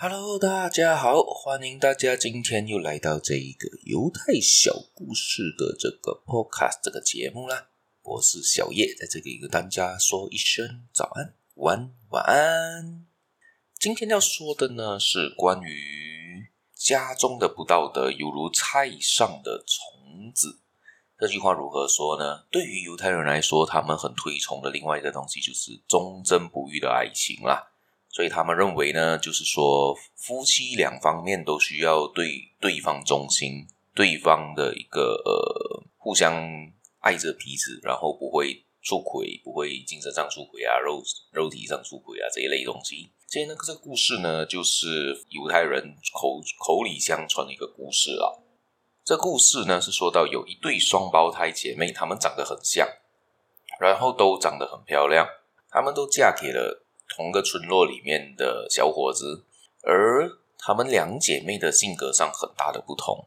Hello，大家好，欢迎大家今天又来到这一个犹太小故事的这个 Podcast 这个节目啦。我是小叶，在这里跟大家说一声早安、午安、晚安。今天要说的呢是关于家中的不道德犹如菜上的虫子。这句话如何说呢？对于犹太人来说，他们很推崇的另外一个东西就是忠贞不渝的爱情啦。所以他们认为呢，就是说夫妻两方面都需要对对方忠心，对方的一个呃互相爱着彼此，然后不会出轨，不会精神上出轨啊，肉肉体上出轨啊这一类东西。所以呢，这个故事呢，就是犹太人口口里相传的一个故事啊。这故事呢是说到有一对双胞胎姐妹，她们长得很像，然后都长得很漂亮，她们都嫁给了。同个村落里面的小伙子，而她们两姐妹的性格上很大的不同。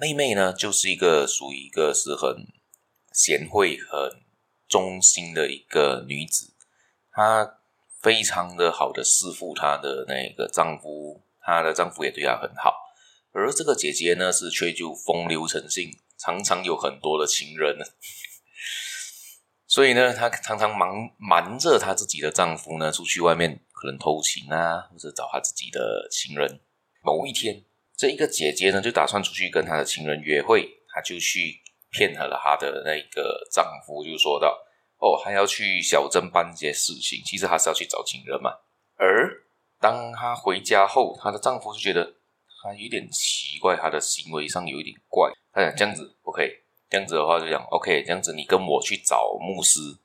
妹妹呢，就是一个属于一个是很贤惠、很忠心的一个女子，她非常的好的侍奉她的那个丈夫，她的丈夫也对她很好。而这个姐姐呢，是却就风流成性，常常有很多的情人。所以呢，她常常瞒瞒着她自己的丈夫呢，出去外面可能偷情啊，或者找她自己的情人。某一天，这一个姐姐呢，就打算出去跟她的情人约会，她就去骗她了她的那个丈夫，就说道：“哦，还要去小镇办一些事情，其实她是要去找情人嘛。”而当她回家后，她的丈夫就觉得她有点奇怪，她的行为上有一点怪。他讲这样子，OK。这样子的话就讲，OK，这样子你跟我去找牧师，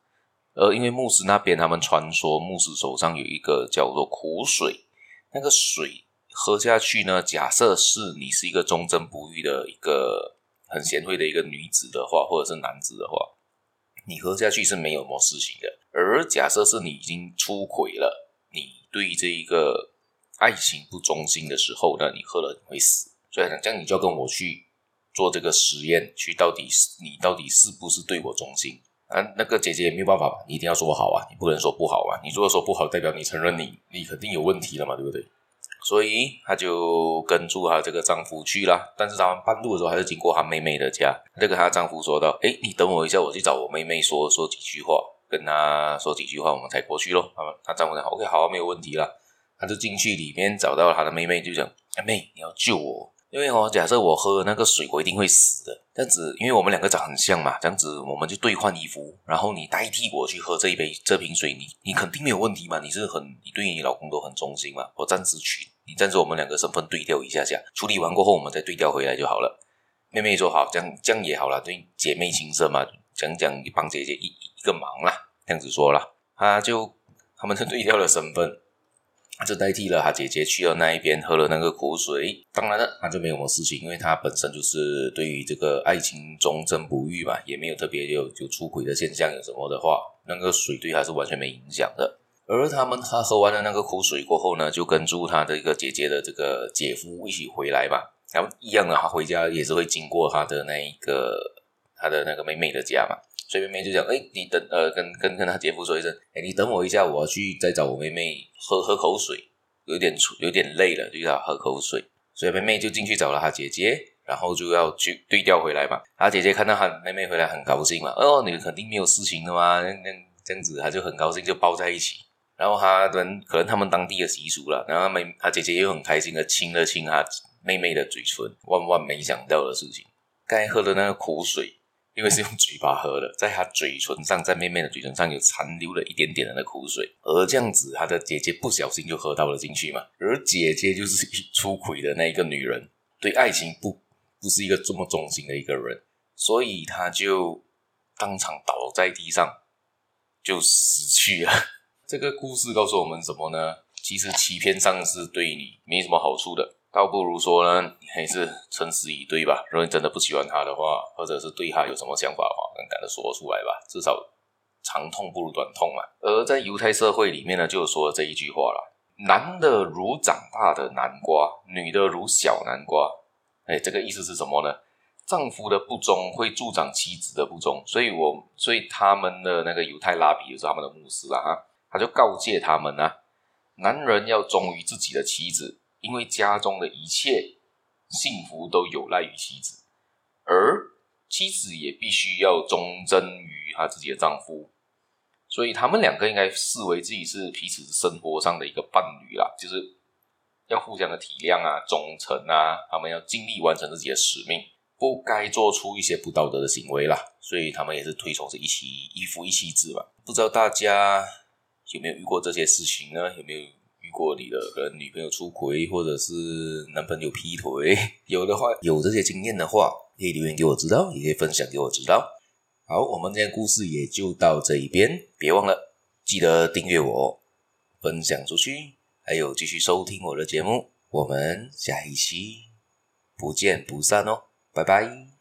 呃，因为牧师那边他们传说牧师手上有一个叫做苦水，那个水喝下去呢，假设是你是一个忠贞不渝的一个很贤惠的一个女子的话，或者是男子的话，你喝下去是没有什么事情的。而假设是你已经出轨了，你对这一个爱情不忠心的时候呢，你喝了你会死。所以讲这样你就跟我去。做这个实验，去到底你到底是不是对我忠心啊？那个姐姐也没有办法吧，你一定要说好啊，你不能说不好啊。你如果说不好，代表你承认你你肯定有问题了嘛，对不对？所以她就跟住她这个丈夫去了。但是他们半路的时候，还是经过她妹妹的家。就跟她丈夫说道：“诶，你等我一下，我去找我妹妹说说几句话，跟她说几句话，我们才过去咯。”他们她丈夫讲：“OK，好，没有问题了。”他就进去里面找到她的妹妹，就讲：“哎妹，你要救我。”因为哦，假设我喝那个水，我一定会死的。这样子，因为我们两个长很像嘛，这样子我们就兑换衣服，然后你代替我去喝这一杯这瓶水，你你肯定没有问题嘛？你是很，你对你老公都很忠心嘛？我暂时取，你暂时我们两个身份对调一下下，处理完过后，我们再对调回来就好了。妹妹说好，这样这样也好了，对姐妹情深嘛，讲讲帮姐姐一一个忙啦，这样子说了，他就他们就对调了身份。他就代替了他姐姐去了那一边喝了那个苦水，当然了，他就没有什么事情，因为他本身就是对于这个爱情忠贞不渝嘛，也没有特别有有出轨的现象，有什么的话，那个水对他是完全没影响的。而他们他喝完了那个苦水过后呢，就跟住他的一个姐姐的这个姐夫一起回来嘛，然后一样的，他回家也是会经过他的那一个他的那个妹妹的家嘛。所以妹妹就讲：“哎，你等呃，跟跟跟他姐夫说一声，哎，你等我一下，我要去再找我妹妹喝喝口水，有点出有点累了，就要喝口水。所以妹妹就进去找了她姐姐，然后就要去对调回来嘛。她姐姐看到她妹妹回来很高兴嘛，哦，你肯定没有事情的嘛，那那这样子，她就很高兴，就抱在一起。然后他们可能他们当地的习俗了，然后妹她姐姐又很开心的亲了亲她妹妹的嘴唇。万万没想到的事情，该喝的那个苦水。”因为是用嘴巴喝的，在他嘴唇上，在妹妹的嘴唇上有残留了一点点的那苦水，而这样子，他的姐姐不小心就喝到了进去嘛。而姐姐就是出轨的那一个女人，对爱情不不是一个这么忠心的一个人，所以她就当场倒在地上，就死去了。这个故事告诉我们什么呢？其实欺骗上是对你没什么好处的。倒不如说呢，你还是诚实以对吧。如果你真的不喜欢他的话，或者是对他有什么想法的话，勇敢的说出来吧。至少长痛不如短痛嘛。而在犹太社会里面呢，就说了这一句话了：男的如长大的南瓜，女的如小南瓜。哎，这个意思是什么呢？丈夫的不忠会助长妻子的不忠，所以我所以他们的那个犹太拉比就是他们的牧师啊，他就告诫他们啊，男人要忠于自己的妻子。因为家中的一切幸福都有赖于妻子，而妻子也必须要忠贞于她自己的丈夫，所以他们两个应该视为自己是彼此生活上的一个伴侣啦，就是要互相的体谅啊、忠诚啊，他们要尽力完成自己的使命，不该做出一些不道德的行为啦。所以他们也是推崇是一妻一夫一妻制吧。不知道大家有没有遇过这些事情呢？有没有过你的跟女朋友出轨，或者是男朋友劈腿？有的话，有这些经验的话，可以留言给我知道，也可以分享给我知道。好，我们今天故事也就到这一边，别忘了记得订阅我，分享出去，还有继续收听我的节目。我们下一期不见不散哦，拜拜。